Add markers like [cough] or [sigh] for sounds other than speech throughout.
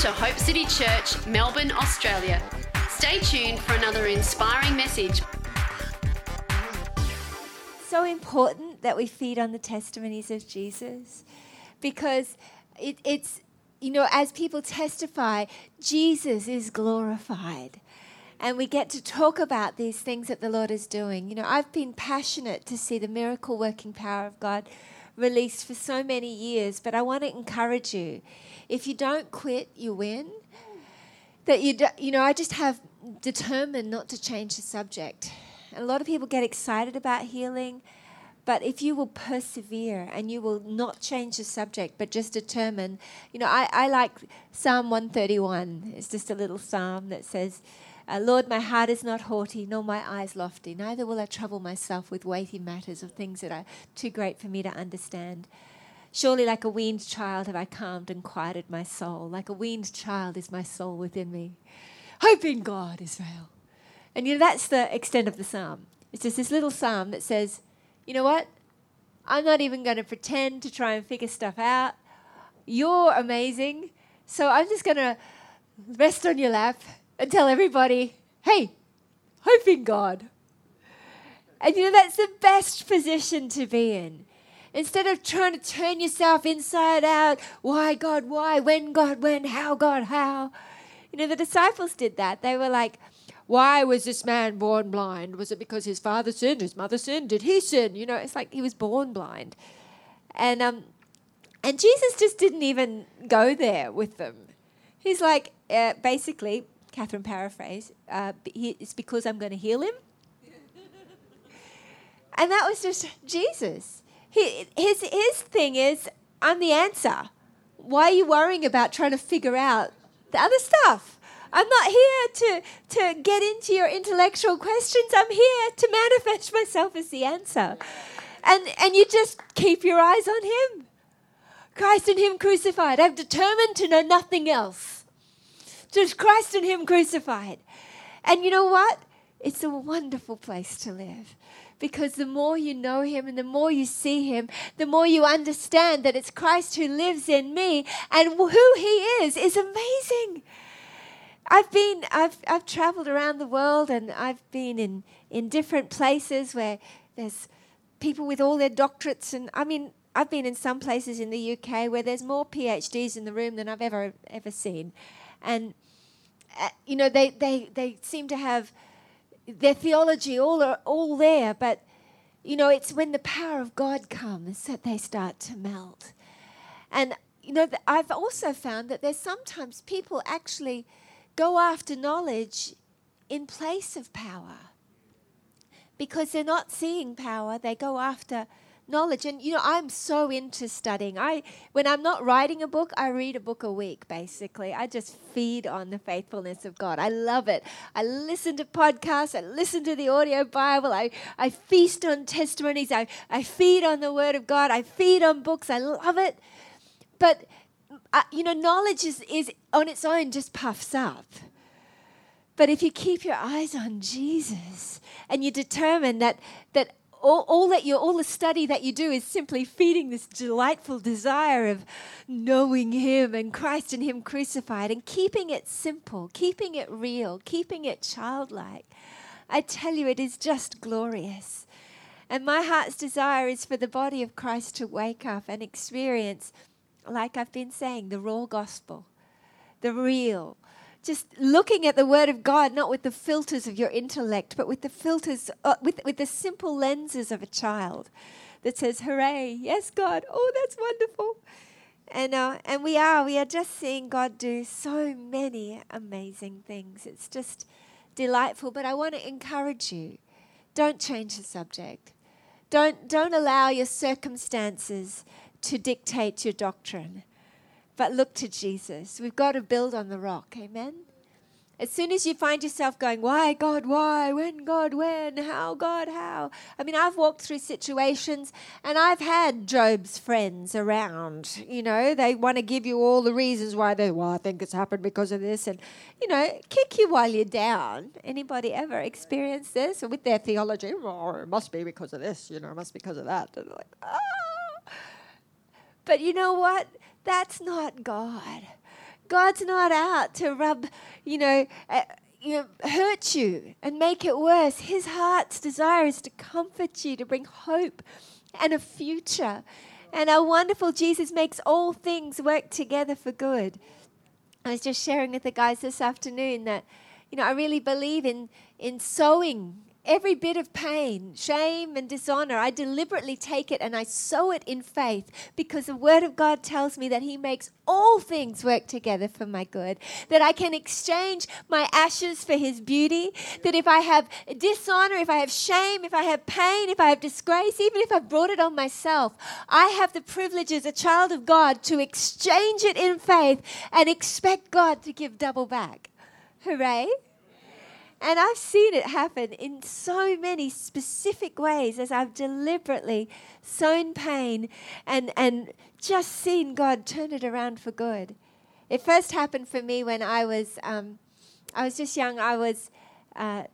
to Hope City Church, Melbourne, Australia. Stay tuned for another inspiring message. So important that we feed on the testimonies of Jesus because it, it's, you know, as people testify, Jesus is glorified. And we get to talk about these things that the Lord is doing. You know, I've been passionate to see the miracle working power of God released for so many years, but I want to encourage you. If you don't quit, you win. That you, do, you know, I just have determined not to change the subject. And a lot of people get excited about healing, but if you will persevere and you will not change the subject, but just determine, you know, I, I like Psalm 131. It's just a little psalm that says, uh, Lord, my heart is not haughty, nor my eyes lofty. Neither will I trouble myself with weighty matters of things that are too great for me to understand. Surely, like a weaned child, have I calmed and quieted my soul. Like a weaned child is my soul within me. Hope in God, Israel. And you know, that's the extent of the psalm. It's just this little psalm that says, you know what? I'm not even going to pretend to try and figure stuff out. You're amazing. So I'm just going to rest on your lap and tell everybody, hey, hope in God. And you know, that's the best position to be in. Instead of trying to turn yourself inside out, why God, why, when God, when, how God, how. You know, the disciples did that. They were like, why was this man born blind? Was it because his father sinned, his mother sinned? Did he sin? You know, it's like he was born blind. And um and Jesus just didn't even go there with them. He's like, uh, basically, Catherine paraphrase, uh, it's because I'm going to heal him. [laughs] and that was just Jesus. He, his, his thing is, I'm the answer. Why are you worrying about trying to figure out the other stuff? I'm not here to, to get into your intellectual questions. I'm here to manifest myself as the answer. And, and you just keep your eyes on Him. Christ and Him crucified. I've determined to know nothing else. Just Christ and Him crucified. And you know what? It's a wonderful place to live because the more you know him and the more you see him, the more you understand that it's Christ who lives in me and who he is is amazing. I've been I've I've traveled around the world and I've been in in different places where there's people with all their doctorates and I mean I've been in some places in the UK where there's more PhDs in the room than I've ever ever seen and uh, you know they, they they seem to have their theology all are, all there, but you know it's when the power of God comes that they start to melt. And you know I've also found that there's sometimes people actually go after knowledge in place of power because they're not seeing power. They go after knowledge. And you know i'm so into studying. I when i'm not writing a book i read a book a week basically. I just feed on the faithfulness of god. I love it. I listen to podcasts. I listen to the audio bible. I, I feast on testimonies. I, I feed on the word of god. I feed on books. I love it. But uh, you know knowledge is, is on its own just puffs up. But if you keep your eyes on jesus and you determine that that all, all that you all the study that you do is simply feeding this delightful desire of knowing him and Christ and him crucified and keeping it simple, keeping it real, keeping it childlike. I tell you it is just glorious. And my heart's desire is for the body of Christ to wake up and experience like I've been saying the raw gospel, the real just looking at the Word of God, not with the filters of your intellect, but with the filters, uh, with, with the simple lenses of a child that says, Hooray, yes, God, oh, that's wonderful. And, uh, and we are, we are just seeing God do so many amazing things. It's just delightful. But I want to encourage you don't change the subject. Don't, don't allow your circumstances to dictate your doctrine but look to Jesus. We've got to build on the rock. Amen. As soon as you find yourself going, why, God, why? When, God, when? How, God, how? I mean, I've walked through situations and I've had Job's friends around. You know, they want to give you all the reasons why they, well, I think it's happened because of this. And, you know, kick you while you're down. Anybody ever experienced this? With their theology, oh, it must be because of this, you know, it must be because of that. And like, ah. But you know what? That's not God. God's not out to rub, you know, uh, you know, hurt you and make it worse. His heart's desire is to comfort you, to bring hope and a future. And our wonderful Jesus makes all things work together for good. I was just sharing with the guys this afternoon that, you know, I really believe in, in sowing every bit of pain, shame, and dishonor, I deliberately take it and I sow it in faith because the Word of God tells me that He makes all things work together for my good. That I can exchange my ashes for His beauty. That if I have dishonor, if I have shame, if I have pain, if I have disgrace, even if I've brought it on myself, I have the privilege as a child of God to exchange it in faith and expect God to give double back. Hooray! And I've seen it happen in so many specific ways as I've deliberately sown pain and, and just seen God turn it around for good. It first happened for me when I was, um, I was just young. I was uh,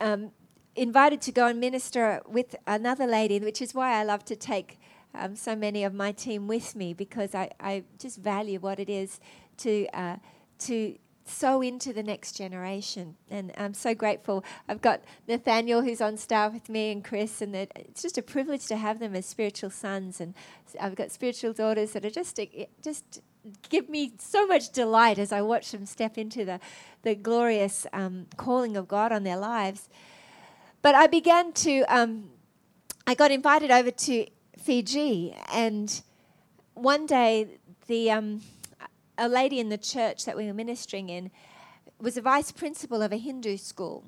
um, invited to go and minister with another lady, which is why I love to take um, so many of my team with me because I, I just value what it is to, uh, to sow into the next generation. And I'm so grateful. I've got Nathaniel who's on staff with me and Chris, and it's just a privilege to have them as spiritual sons. And I've got spiritual daughters that are just just give me so much delight as I watch them step into the the glorious um, calling of God on their lives. But I began to. Um, I got invited over to Fiji, and one day the um, a lady in the church that we were ministering in was a vice principal of a Hindu school.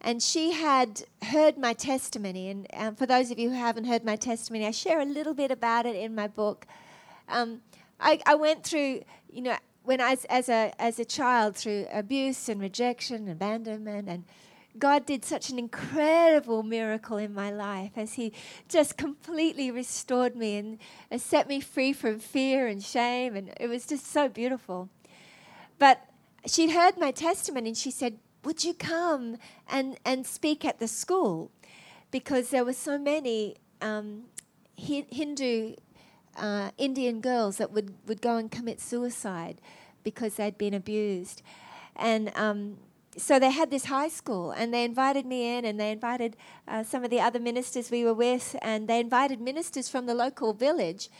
And she had heard my testimony. And um, for those of you who haven't heard my testimony, I share a little bit about it in my book. Um, I, I, went through, you know, when I was as a, as a child, through abuse and rejection, abandonment, and God did such an incredible miracle in my life as He just completely restored me and set me free from fear and shame. And it was just so beautiful. But she'd heard my testimony and she said, Would you come and, and speak at the school? Because there were so many um, Hindu uh, Indian girls that would, would go and commit suicide because they'd been abused. And um, so they had this high school and they invited me in and they invited uh, some of the other ministers we were with and they invited ministers from the local village.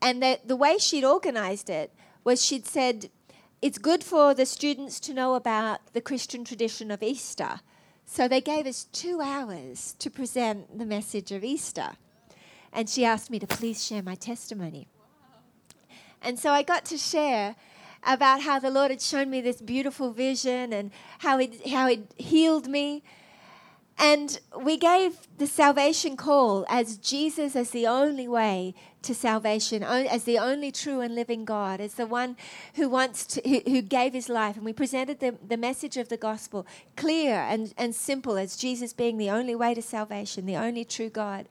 And the way she'd organized it was she'd said it's good for the students to know about the christian tradition of easter. So they gave us two hours to present the message of easter. And she asked me to please share my testimony. And so i got to share about how the Lord had shown me this beautiful vision and how he how He'd healed me. And we gave the salvation call as Jesus as the only way to salvation, as the only true and living God, as the one who wants to, who, who gave his life. And we presented the, the message of the gospel clear and, and simple as Jesus being the only way to salvation, the only true God.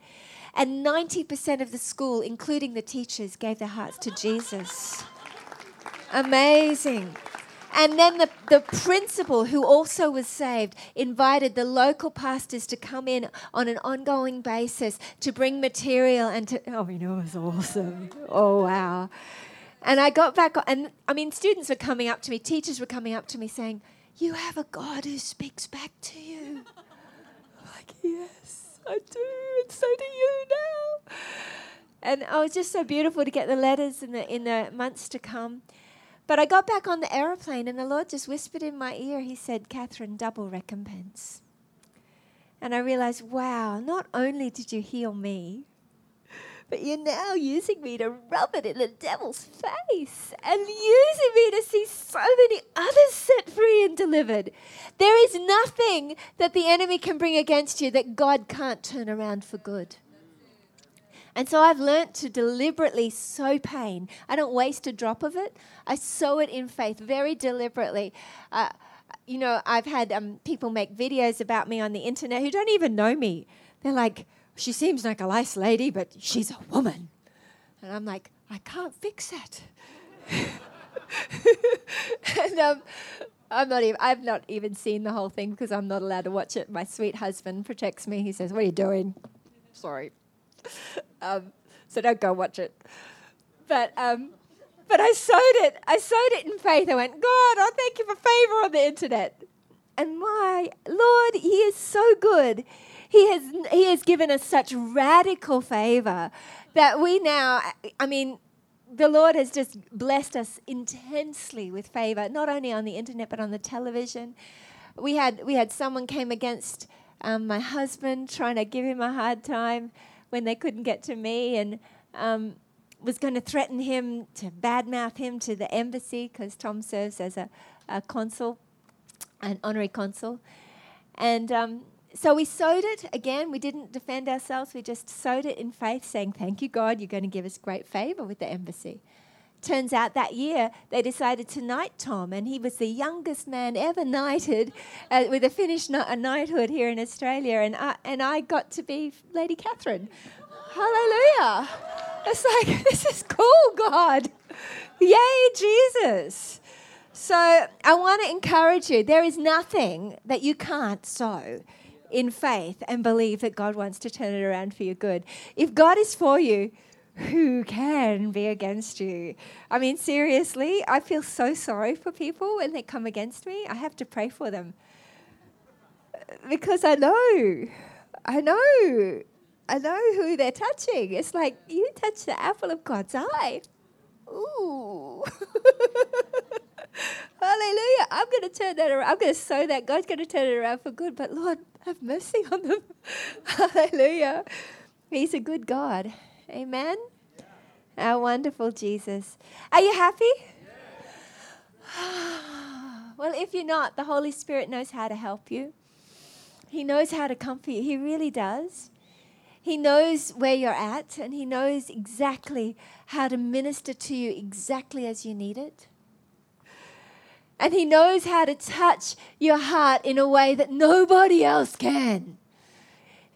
And 90% of the school, including the teachers, gave their hearts to Jesus. Amazing. And then the, the principal, who also was saved, invited the local pastors to come in on an ongoing basis to bring material and to. Oh, you know, it was awesome. Oh, wow. And I got back, and I mean, students were coming up to me, teachers were coming up to me saying, You have a God who speaks back to you. Like, Yes, I do, and so do you now. And oh, it was just so beautiful to get the letters in the, in the months to come. But I got back on the aeroplane and the Lord just whispered in my ear, He said, Catherine, double recompense. And I realized, wow, not only did you heal me, but you're now using me to rub it in the devil's face and using me to see so many others set free and delivered. There is nothing that the enemy can bring against you that God can't turn around for good. And so I've learnt to deliberately sow pain. I don't waste a drop of it. I sow it in faith very deliberately. Uh, you know, I've had um, people make videos about me on the internet who don't even know me. They're like, she seems like a nice lady, but she's a woman. And I'm like, I can't fix that. [laughs] and um, I'm not even, I've not even seen the whole thing because I'm not allowed to watch it. My sweet husband protects me. He says, What are you doing? Sorry. [laughs] um, so don't go watch it. But um, but I sowed it. I sowed it in faith. I went, God, I thank you for favor on the internet. And my Lord, He is so good. He has, he has given us such radical favor that we now, I mean, the Lord has just blessed us intensely with favor, not only on the internet but on the television. We had we had someone came against um, my husband, trying to give him a hard time when they couldn't get to me, and um, was going to threaten him to badmouth him to the embassy because Tom serves as a, a, consul, an honorary consul, and um, so we sowed it again. We didn't defend ourselves. We just sowed it in faith, saying, "Thank you, God. You're going to give us great favor with the embassy." Turns out that year they decided to knight Tom, and he was the youngest man ever knighted uh, with a finished a knighthood here in Australia. And I, and I got to be Lady Catherine. Hallelujah. It's like, [laughs] this is cool, God. Yay, Jesus. So I want to encourage you there is nothing that you can't sow in faith and believe that God wants to turn it around for your good. If God is for you, who can be against you? I mean, seriously, I feel so sorry for people when they come against me. I have to pray for them because I know, I know, I know who they're touching. It's like you touch the apple of God's eye. Ooh. [laughs] Hallelujah. I'm going to turn that around. I'm going to sow that. God's going to turn it around for good. But Lord, have mercy on them. [laughs] Hallelujah. He's a good God. Amen. Our wonderful Jesus. Are you happy? [sighs] Well, if you're not, the Holy Spirit knows how to help you. He knows how to comfort you. He really does. He knows where you're at and He knows exactly how to minister to you exactly as you need it. And He knows how to touch your heart in a way that nobody else can.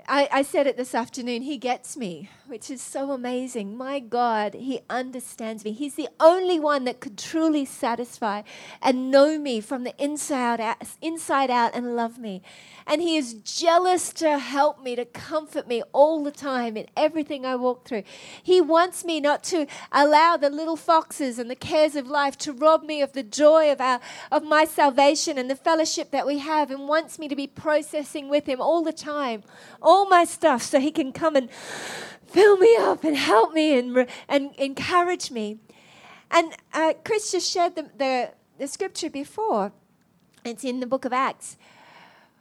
I, I, said it this afternoon, he gets me, which is so amazing. My God, he understands me. He's the only one that could truly satisfy and know me from the inside out, inside out and love me. And he is jealous to help me, to comfort me all the time in everything I walk through. He wants me not to allow the little foxes and the cares of life to rob me of the joy of, our, of my salvation and the fellowship that we have, and wants me to be processing with him all the time. All my stuff so he can come and fill me up and help me and, and encourage me. And uh, Chris just shared the, the, the scripture before. It's in the book of Acts,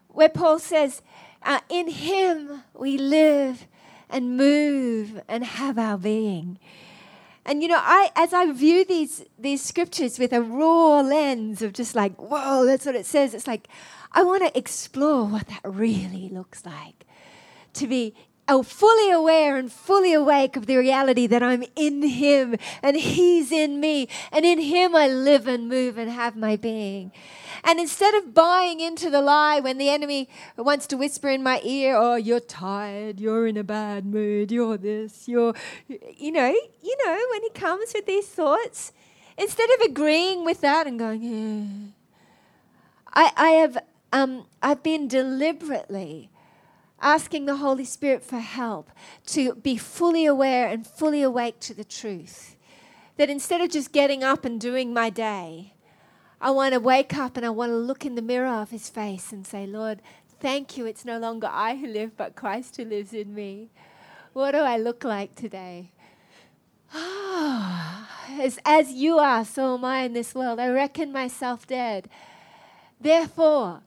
where Paul says, uh, In him we live and move and have our being. And you know, I as I view these these scriptures with a raw lens of just like, whoa, that's what it says. It's like I want to explore what that really looks like to be fully aware and fully awake of the reality that I'm in Him and He's in me, and in Him I live and move and have my being. And instead of buying into the lie when the enemy wants to whisper in my ear, oh, you're tired, you're in a bad mood, you're this, you're, you know, you know, when he comes with these thoughts, instead of agreeing with that and going, yeah, I, I have, um, I've been deliberately asking the Holy Spirit for help to be fully aware and fully awake to the truth. That instead of just getting up and doing my day, I want to wake up and I want to look in the mirror of His face and say, Lord, thank you. It's no longer I who live, but Christ who lives in me. What do I look like today? [sighs] as, as you are, so am I in this world. I reckon myself dead. Therefore,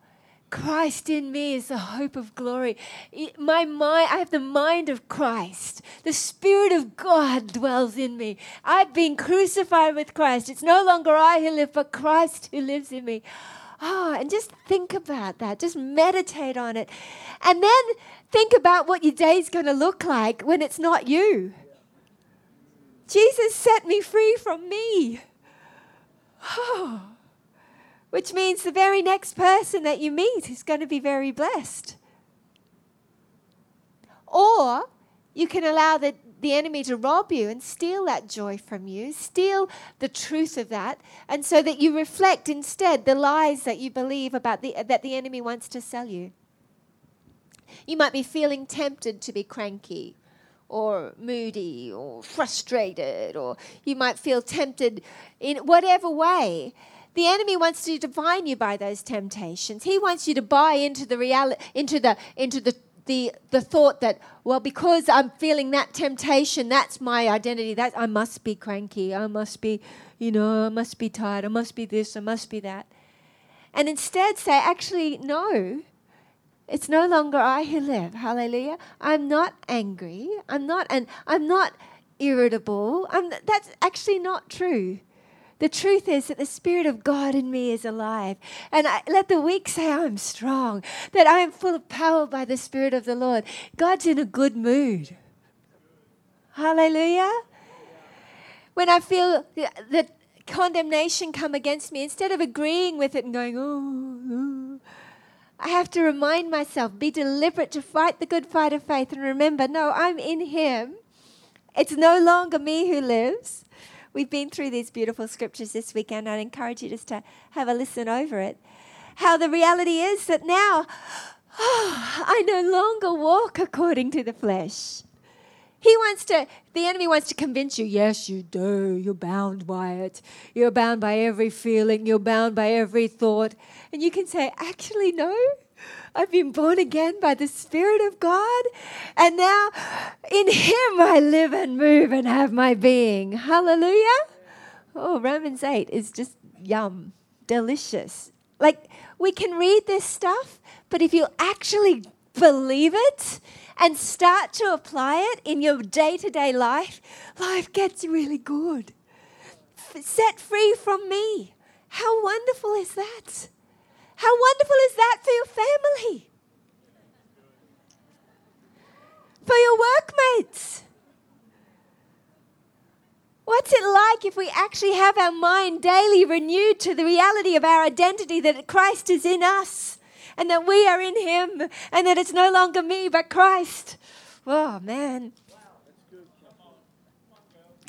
Christ in me is the hope of glory. My mind, I have the mind of Christ. The Spirit of God dwells in me. I've been crucified with Christ. It's no longer I who live, but Christ who lives in me. Oh, and just think about that. Just meditate on it. And then think about what your day's going to look like when it's not you. Jesus set me free from me. Oh which means the very next person that you meet is going to be very blessed. Or you can allow the, the enemy to rob you and steal that joy from you, steal the truth of that, and so that you reflect instead the lies that you believe about the, that the enemy wants to sell you. You might be feeling tempted to be cranky or moody or frustrated, or you might feel tempted in whatever way. The enemy wants to define you by those temptations. He wants you to buy into the reality, into the into the the the thought that well because I'm feeling that temptation that's my identity that I must be cranky I must be you know I must be tired I must be this I must be that. And instead say actually no it's no longer I who live hallelujah. I'm not angry I'm not and I'm not irritable I'm that's actually not true the truth is that the Spirit of God in me is alive. And I, let the weak say, I'm strong, that I am full of power by the Spirit of the Lord. God's in a good mood. Hallelujah. When I feel that condemnation come against me, instead of agreeing with it and going, oh, oh, I have to remind myself, be deliberate to fight the good fight of faith and remember, no, I'm in Him. It's no longer me who lives. We've been through these beautiful scriptures this weekend. I'd encourage you just to have a listen over it. How the reality is that now oh, [sighs] I no longer walk according to the flesh. He wants to, the enemy wants to convince you, yes, you do. You're bound by it. You're bound by every feeling. You're bound by every thought. And you can say, actually, no. I've been born again by the Spirit of God. And now in Him I live and move and have my being. Hallelujah. Oh, Romans 8 is just yum, delicious. Like we can read this stuff, but if you actually believe it and start to apply it in your day to day life, life gets really good. Set free from me. How wonderful is that? How wonderful is that for your family? For your workmates? What's it like if we actually have our mind daily renewed to the reality of our identity that Christ is in us and that we are in Him and that it's no longer me but Christ? Oh, man.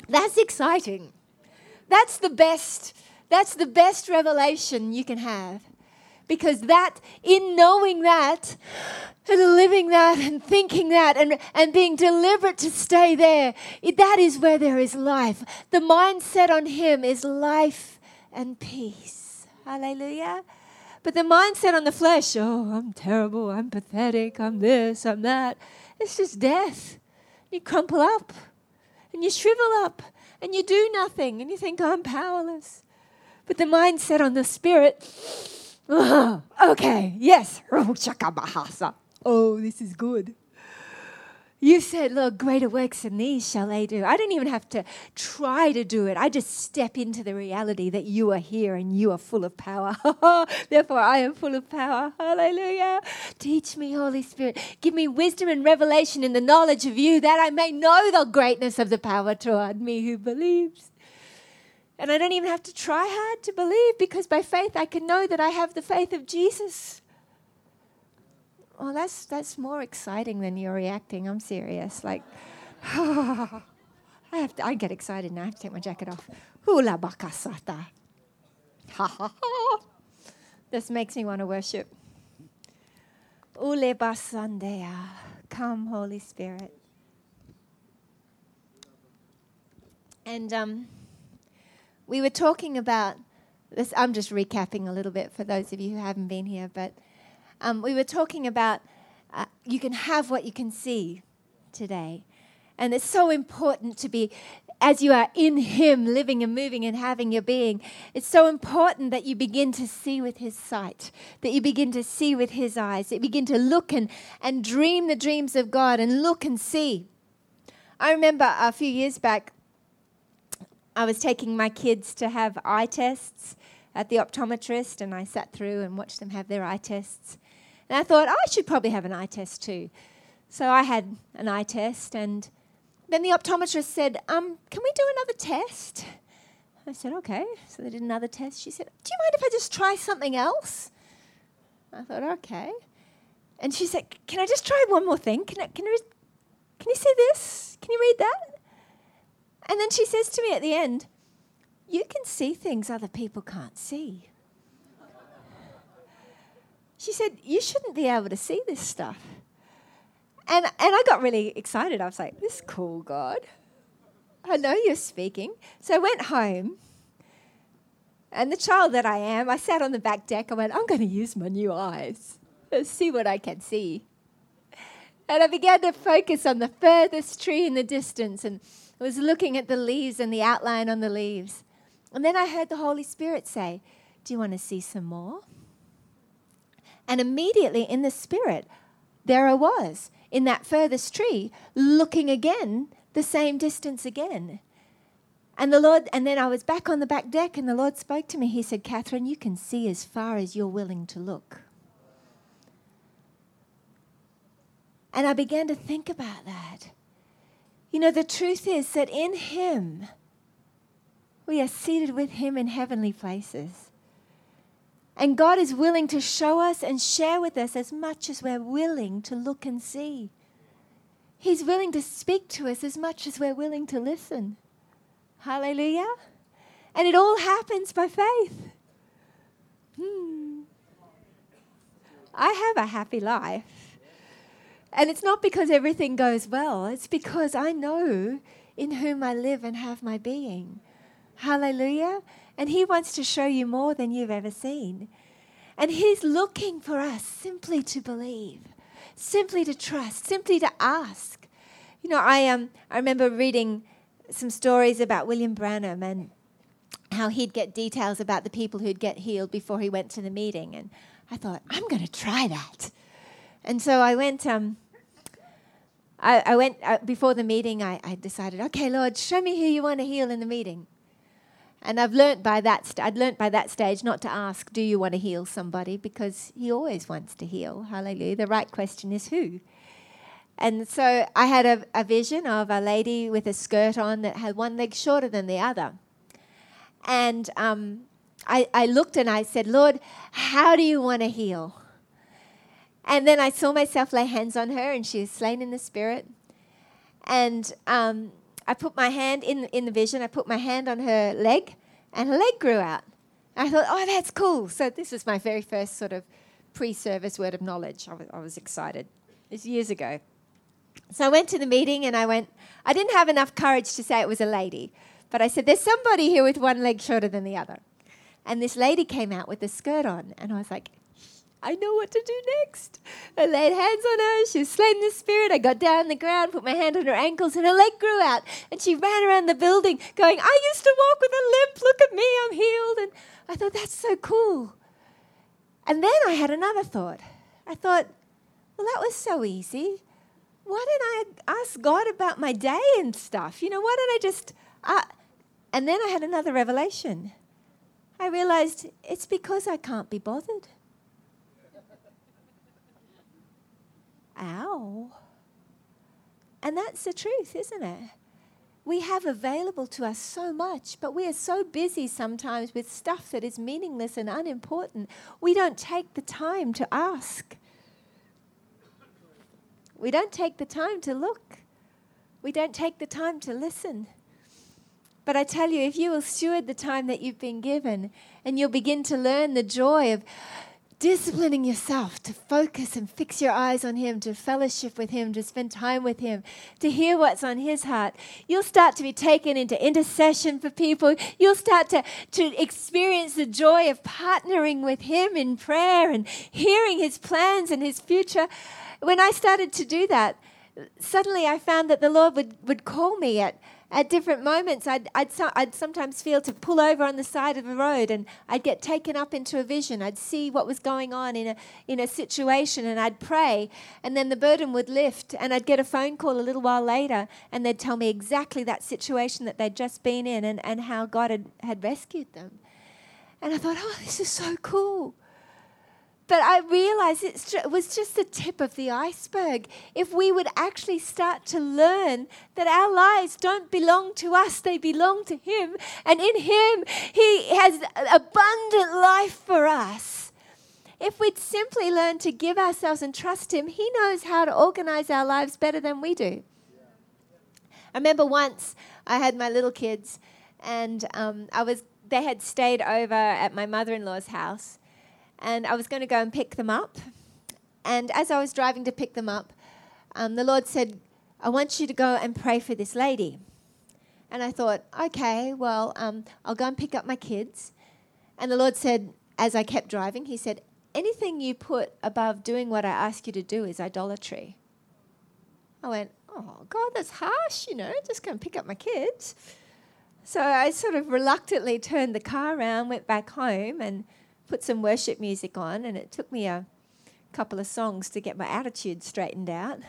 That's exciting. That's the best. That's the best revelation you can have. Because that, in knowing that, and living that, and thinking that, and, and being deliberate to stay there, that is where there is life. The mindset on Him is life and peace. Hallelujah. But the mindset on the flesh, oh, I'm terrible, I'm pathetic, I'm this, I'm that, it's just death. You crumple up and you shrivel up and you do nothing and you think, oh, I'm powerless. But the mindset on the spirit, okay, yes. [laughs] Oh, oh, this is good. You said, Look, greater works than these shall they do. I don't even have to try to do it. I just step into the reality that you are here and you are full of power. [laughs] Therefore, I am full of power. Hallelujah. Teach me, Holy Spirit. Give me wisdom and revelation in the knowledge of you that I may know the greatness of the power toward me who believes. And I don't even have to try hard to believe because by faith I can know that I have the faith of Jesus. Well, that's, that's more exciting than you're reacting. I'm serious. Like, [sighs] I, have to, I get excited now. I have to take my jacket off. Hula bakasata. Ha ha ha. This makes me want to worship. Ule basandea. Come, Holy Spirit. And um, we were talking about this. I'm just recapping a little bit for those of you who haven't been here, but um, we were talking about uh, you can have what you can see today. And it's so important to be, as you are in Him, living and moving and having your being, it's so important that you begin to see with His sight, that you begin to see with His eyes, that you begin to look and, and dream the dreams of God and look and see. I remember a few years back, I was taking my kids to have eye tests at the optometrist, and I sat through and watched them have their eye tests. And I thought, oh, I should probably have an eye test too. So I had an eye test, and then the optometrist said, um, Can we do another test? I said, Okay. So they did another test. She said, Do you mind if I just try something else? I thought, Okay. And she said, Can I just try one more thing? Can, I, can, I, can you see this? Can you read that? And then she says to me at the end, You can see things other people can't see. She said, You shouldn't be able to see this stuff. And, and I got really excited. I was like, this is cool, God. I know you're speaking. So I went home. And the child that I am, I sat on the back deck. I went, I'm going to use my new eyes. Let's see what I can see. And I began to focus on the furthest tree in the distance and I was looking at the leaves and the outline on the leaves. And then I heard the Holy Spirit say, Do you want to see some more? And immediately in the Spirit, there I was in that furthest tree, looking again the same distance again. And the Lord, and then I was back on the back deck, and the Lord spoke to me. He said, Catherine, you can see as far as you're willing to look. And I began to think about that. You know, the truth is that in Him, we are seated with Him in heavenly places. And God is willing to show us and share with us as much as we're willing to look and see. He's willing to speak to us as much as we're willing to listen. Hallelujah. And it all happens by faith. Hmm. I have a happy life. And it's not because everything goes well, it's because I know in whom I live and have my being. Hallelujah. And He wants to show you more than you've ever seen. And He's looking for us simply to believe, simply to trust, simply to ask. You know, I, um, I remember reading some stories about William Branham and how he'd get details about the people who'd get healed before he went to the meeting. And I thought, I'm going to try that. And so I went. Um, I, I went uh, before the meeting. I, I decided, okay, Lord, show me who you want to heal in the meeting. And I've learnt by that. St- I'd learnt by that stage not to ask, "Do you want to heal somebody?" Because He always wants to heal. Hallelujah. The right question is who. And so I had a, a vision of a lady with a skirt on that had one leg shorter than the other. And um, I, I looked and I said, Lord, how do you want to heal? And then I saw myself lay hands on her, and she was slain in the spirit. And um, I put my hand in, in the vision, I put my hand on her leg, and her leg grew out. I thought, oh, that's cool. So this was my very first sort of pre service word of knowledge. I was, I was excited. Years ago. So I went to the meeting and I went, I didn't have enough courage to say it was a lady, but I said, There's somebody here with one leg shorter than the other. And this lady came out with a skirt on, and I was like, I know what to do next. I laid hands on her. She was slain the spirit. I got down on the ground, put my hand on her ankles, and her leg grew out. And she ran around the building going, I used to walk with a limp. Look at me, I'm healed. And I thought, that's so cool. And then I had another thought. I thought, well, that was so easy. Why didn't I ask God about my day and stuff? You know, why don't I just. Uh, and then I had another revelation. I realized it's because I can't be bothered. Ow. And that's the truth, isn't it? We have available to us so much, but we are so busy sometimes with stuff that is meaningless and unimportant, we don't take the time to ask. We don't take the time to look. We don't take the time to listen. But I tell you, if you will steward the time that you've been given and you'll begin to learn the joy of disciplining yourself to focus and fix your eyes on Him, to fellowship with Him, to spend time with Him, to hear what's on His heart, you'll start to be taken into intercession for people. You'll start to, to experience the joy of partnering with Him in prayer and hearing His plans and His future. When I started to do that, suddenly I found that the Lord would, would call me at at different moments, I'd, I'd, so, I'd sometimes feel to pull over on the side of the road and I'd get taken up into a vision. I'd see what was going on in a, in a situation and I'd pray, and then the burden would lift, and I'd get a phone call a little while later, and they'd tell me exactly that situation that they'd just been in and, and how God had, had rescued them. And I thought, oh, this is so cool. But I realized it was just the tip of the iceberg. If we would actually start to learn that our lives don't belong to us, they belong to Him, and in Him, He has abundant life for us. If we'd simply learn to give ourselves and trust Him, He knows how to organize our lives better than we do. I remember once I had my little kids, and um, I was they had stayed over at my mother-in-law's house and I was going to go and pick them up. And as I was driving to pick them up, um, the Lord said, I want you to go and pray for this lady. And I thought, okay, well, um, I'll go and pick up my kids. And the Lord said, as I kept driving, He said, anything you put above doing what I ask you to do is idolatry. I went, oh, God, that's harsh, you know, just go and pick up my kids. So I sort of reluctantly turned the car around, went back home, and put some worship music on. And it took me a couple of songs to get my attitude straightened out.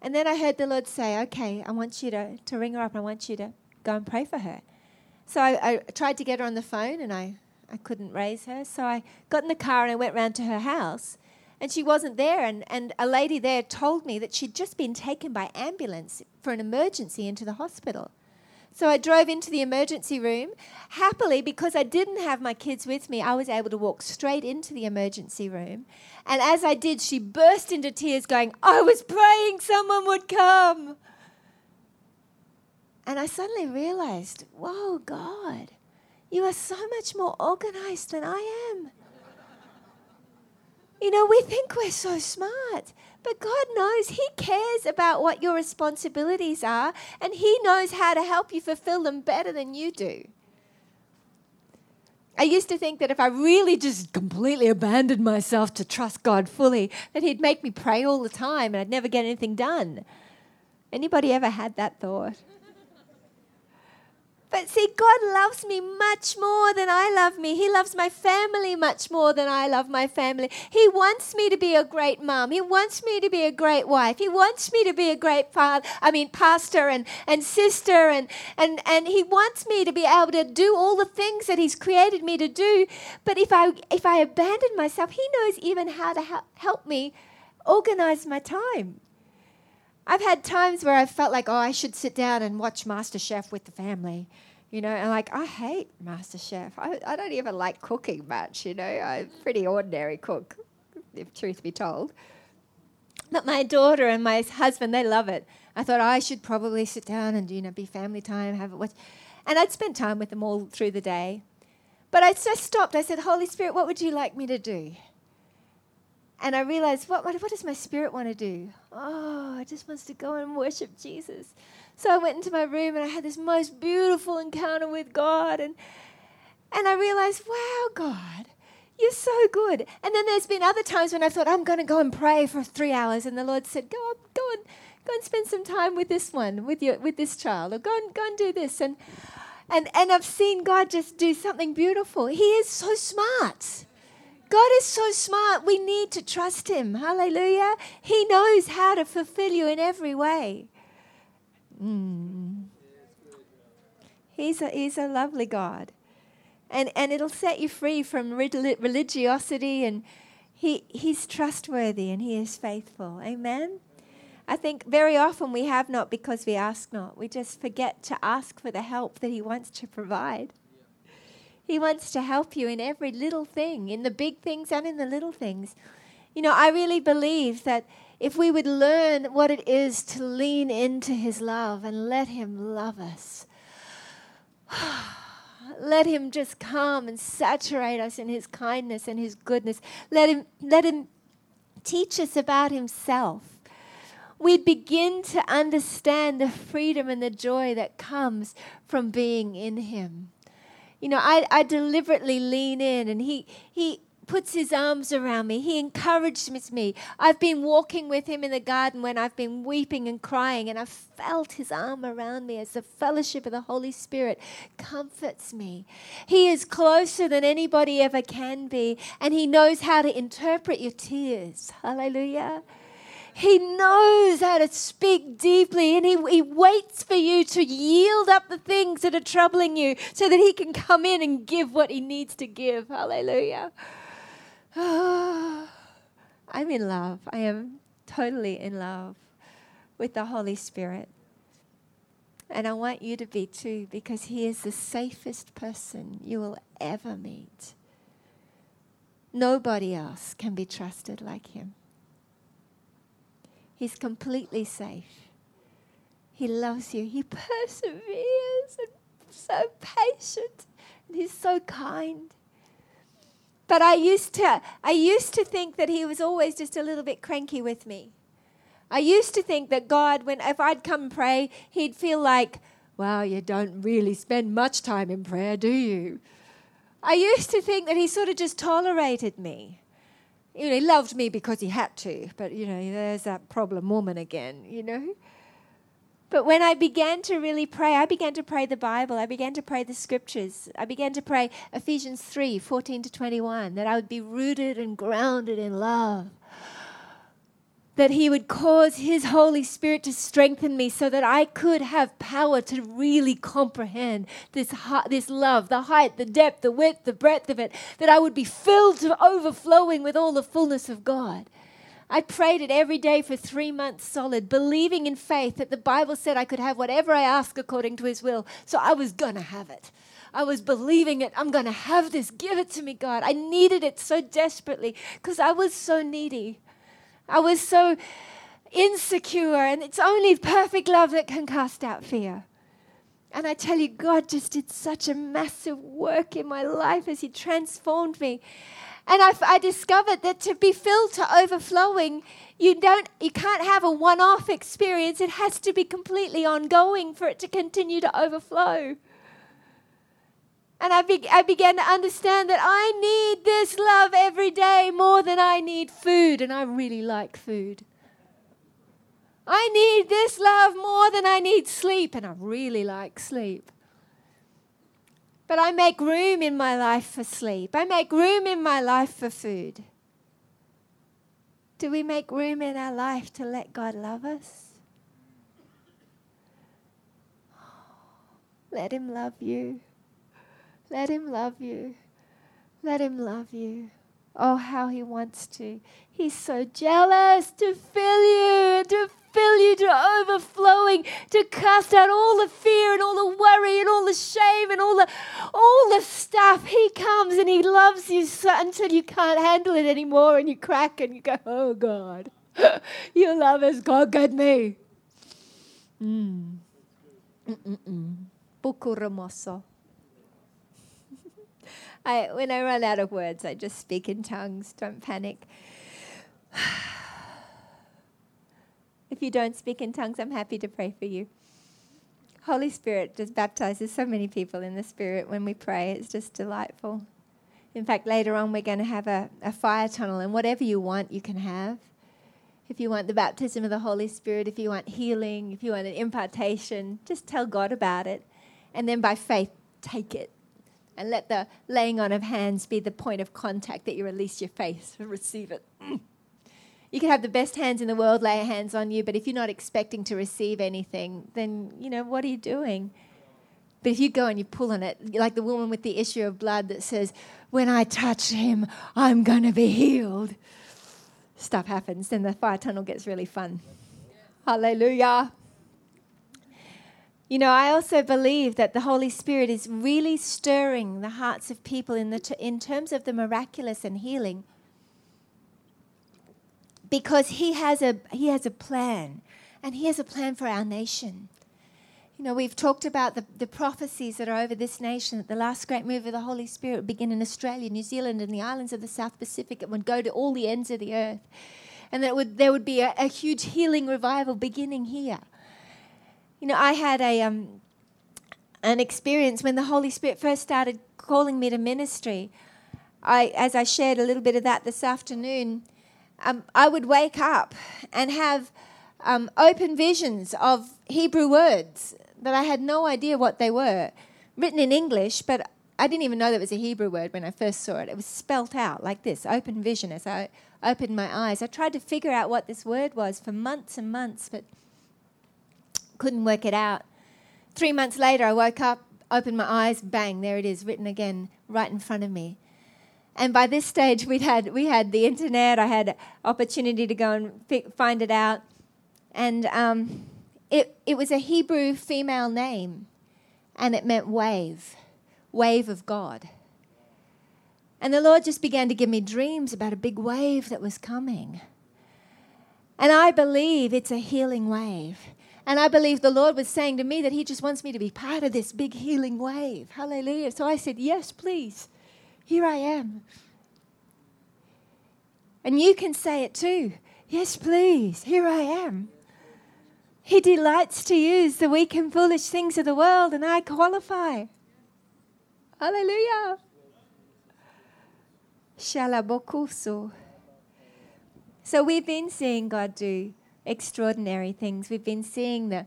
And then I heard the Lord say, Okay, I want you to, to ring her up. I want you to go and pray for her. So I, I tried to get her on the phone and I, I couldn't raise her. So I got in the car and I went round to her house. And she wasn't there. And, and a lady there told me that she'd just been taken by ambulance for an emergency into the hospital. So I drove into the emergency room. Happily, because I didn't have my kids with me, I was able to walk straight into the emergency room. And as I did, she burst into tears, going, I was praying someone would come. And I suddenly realized, whoa, God, you are so much more organized than I am. You know, we think we're so smart. But God knows He cares about what your responsibilities are, and He knows how to help you fulfill them better than you do. I used to think that if I really just completely abandoned myself to trust God fully, that He'd make me pray all the time and I'd never get anything done. Anybody ever had that thought? But see, God loves me much more than I love me. He loves my family much more than I love my family. He wants me to be a great mom. He wants me to be a great wife. He wants me to be a great father, I mean pastor and, and sister and, and, and he wants me to be able to do all the things that he's created me to do. But if I if I abandon myself, he knows even how to help me organize my time. I've had times where I felt like, oh, I should sit down and watch Master Chef with the family. You know, and like, I hate Master Chef. I, I don't even like cooking much, you know. I'm pretty ordinary cook, if truth be told. But my daughter and my husband, they love it. I thought oh, I should probably sit down and, you know, be family time, have it watch. And I'd spend time with them all through the day. But I just stopped. I said, Holy Spirit, what would you like me to do? And I realized, what, what, what does my spirit want to do? Oh, it just wants to go and worship Jesus. So I went into my room and I had this most beautiful encounter with God. And, and I realized, wow, God, you're so good. And then there's been other times when I thought, I'm going to go and pray for three hours. And the Lord said, go, on, go and go and spend some time with this one, with, your, with this child, or go and, go and do this. And, and, and I've seen God just do something beautiful. He is so smart. God is so smart. We need to trust Him. Hallelujah. He knows how to fulfill you in every way. Mm. He's, a, he's a lovely God. And, and it'll set you free from religiosity. And he, He's trustworthy and He is faithful. Amen. I think very often we have not because we ask not. We just forget to ask for the help that He wants to provide. He wants to help you in every little thing, in the big things and in the little things. You know, I really believe that if we would learn what it is to lean into His love and let Him love us, [sighs] let Him just come and saturate us in His kindness and His goodness. Let Him, let him teach us about Himself. We'd begin to understand the freedom and the joy that comes from being in Him you know, I, I deliberately lean in and he, he puts his arms around me. He encourages me. I've been walking with him in the garden when I've been weeping and crying, and I've felt his arm around me as the fellowship of the Holy Spirit comforts me. He is closer than anybody ever can be, and he knows how to interpret your tears. Hallelujah. He knows how to speak deeply and he, he waits for you to yield up the things that are troubling you so that he can come in and give what he needs to give. Hallelujah. [sighs] I'm in love. I am totally in love with the Holy Spirit. And I want you to be too because he is the safest person you will ever meet. Nobody else can be trusted like him. He's completely safe. He loves you. He perseveres and so patient and he's so kind. But I used to I used to think that he was always just a little bit cranky with me. I used to think that God, when if I'd come pray, He'd feel like, "Well, you don't really spend much time in prayer, do you?" I used to think that He sort of just tolerated me. You know, He loved me because He had to, but you know, there's that problem woman again. You know. But when I began to really pray, I began to pray the Bible. I began to pray the scriptures. I began to pray Ephesians 3 14 to 21, that I would be rooted and grounded in love. That He would cause His Holy Spirit to strengthen me so that I could have power to really comprehend this, this love, the height, the depth, the width, the breadth of it. That I would be filled to overflowing with all the fullness of God. I prayed it every day for three months solid, believing in faith that the Bible said I could have whatever I ask according to His will. So I was going to have it. I was believing it. I'm going to have this. Give it to me, God. I needed it so desperately because I was so needy. I was so insecure, and it's only perfect love that can cast out fear. And I tell you, God just did such a massive work in my life as He transformed me. And I, I discovered that to be filled to overflowing, you don't you can't have a one-off experience. It has to be completely ongoing for it to continue to overflow. And I, be, I began to understand that I need this love every day more than I need food, and I really like food. I need this love more than I need sleep, and I really like sleep. But I make room in my life for sleep. I make room in my life for food. Do we make room in our life to let God love us? Let Him love you. Let Him love you. Let Him love you. Oh, how He wants to. He's so jealous to fill you, to fill you to overflowing, to cast out all the fear and all the worry and all the shame and all the all the stuff. He comes and he loves you so, until you can't handle it anymore and you crack and you go, Oh God, [laughs] your love has conquered me. Mm. I, when I run out of words, I just speak in tongues. Don't panic. [sighs] If you don't speak in tongues, I'm happy to pray for you. Holy Spirit just baptizes so many people in the Spirit when we pray. It's just delightful. In fact, later on, we're going to have a, a fire tunnel, and whatever you want, you can have. If you want the baptism of the Holy Spirit, if you want healing, if you want an impartation, just tell God about it. And then by faith, take it. And let the laying on of hands be the point of contact that you release your faith and receive it. You can have the best hands in the world lay hands on you, but if you're not expecting to receive anything, then, you know, what are you doing? But if you go and you pull on it, like the woman with the issue of blood that says, When I touch him, I'm going to be healed, stuff happens. Then the fire tunnel gets really fun. Hallelujah. You know, I also believe that the Holy Spirit is really stirring the hearts of people in, the t- in terms of the miraculous and healing because he has a he has a plan and he has a plan for our nation. You know we've talked about the, the prophecies that are over this nation that the last great move of the holy spirit would begin in australia new zealand and the islands of the south pacific it would go to all the ends of the earth. And that would, there would be a, a huge healing revival beginning here you know i had a um, an experience when the holy spirit first started calling me to ministry I, as I shared a little bit of that this afternoon, um, I would wake up and have um, open visions of Hebrew words that I had no idea what they were, written in English, but I didn't even know that was a Hebrew word when I first saw it. It was spelt out like this open vision as I opened my eyes. I tried to figure out what this word was for months and months, but couldn't work it out. Three months later, I woke up, opened my eyes, bang, there it is, written again right in front of me. And by this stage, we'd had, we had the internet. I had opportunity to go and fi- find it out. And um, it, it was a Hebrew female name, and it meant wave, wave of God. And the Lord just began to give me dreams about a big wave that was coming. And I believe it's a healing wave. And I believe the Lord was saying to me that He just wants me to be part of this big healing wave. Hallelujah. So I said, Yes, please. Here I am. And you can say it too. Yes, please, here I am. He delights to use the weak and foolish things of the world, and I qualify. Hallelujah. Shalabokuso. So we've been seeing God do extraordinary things. We've been seeing the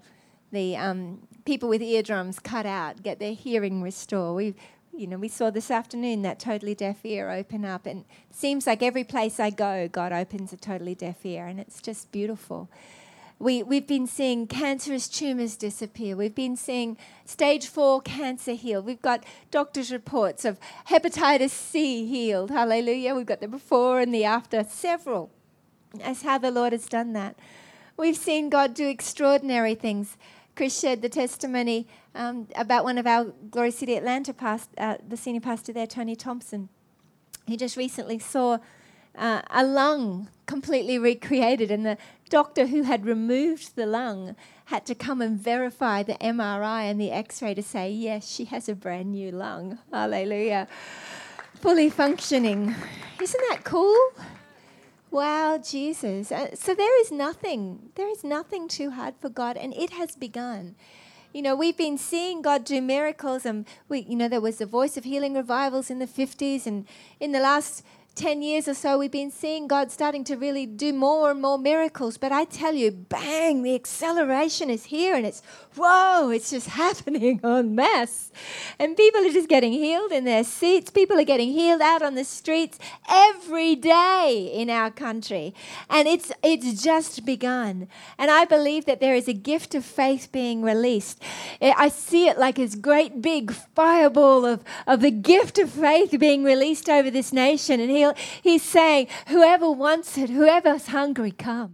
the um, people with eardrums cut out get their hearing restored. We, you know, we saw this afternoon that totally deaf ear open up, and it seems like every place I go, God opens a totally deaf ear, and it's just beautiful. We, we've been seeing cancerous tumors disappear. We've been seeing stage four cancer heal. We've got doctors' reports of hepatitis C healed. Hallelujah. We've got the before and the after, several. That's how the Lord has done that. We've seen God do extraordinary things. Chris shared the testimony um, about one of our Glory City Atlanta past, uh, the senior pastor there, Tony Thompson. He just recently saw uh, a lung completely recreated, and the doctor who had removed the lung had to come and verify the MRI and the x ray to say, yes, she has a brand new lung. Hallelujah. Fully functioning. Isn't that cool? Wow, Jesus. Uh, so there is nothing, there is nothing too hard for God, and it has begun. You know, we've been seeing God do miracles, and we, you know, there was the Voice of Healing revivals in the 50s, and in the last 10 years or so, we've been seeing God starting to really do more and more miracles. But I tell you, bang, the acceleration is here and it's, whoa, it's just [laughs] happening en masse. And people are just getting healed in their seats. People are getting healed out on the streets every day in our country. And it's, it's just begun. And I believe that there is a gift of faith being released. Eh, I see it like this great big fireball of, of the gift of faith being released over this nation. And he he's saying, Whoever wants it, whoever's hungry, come.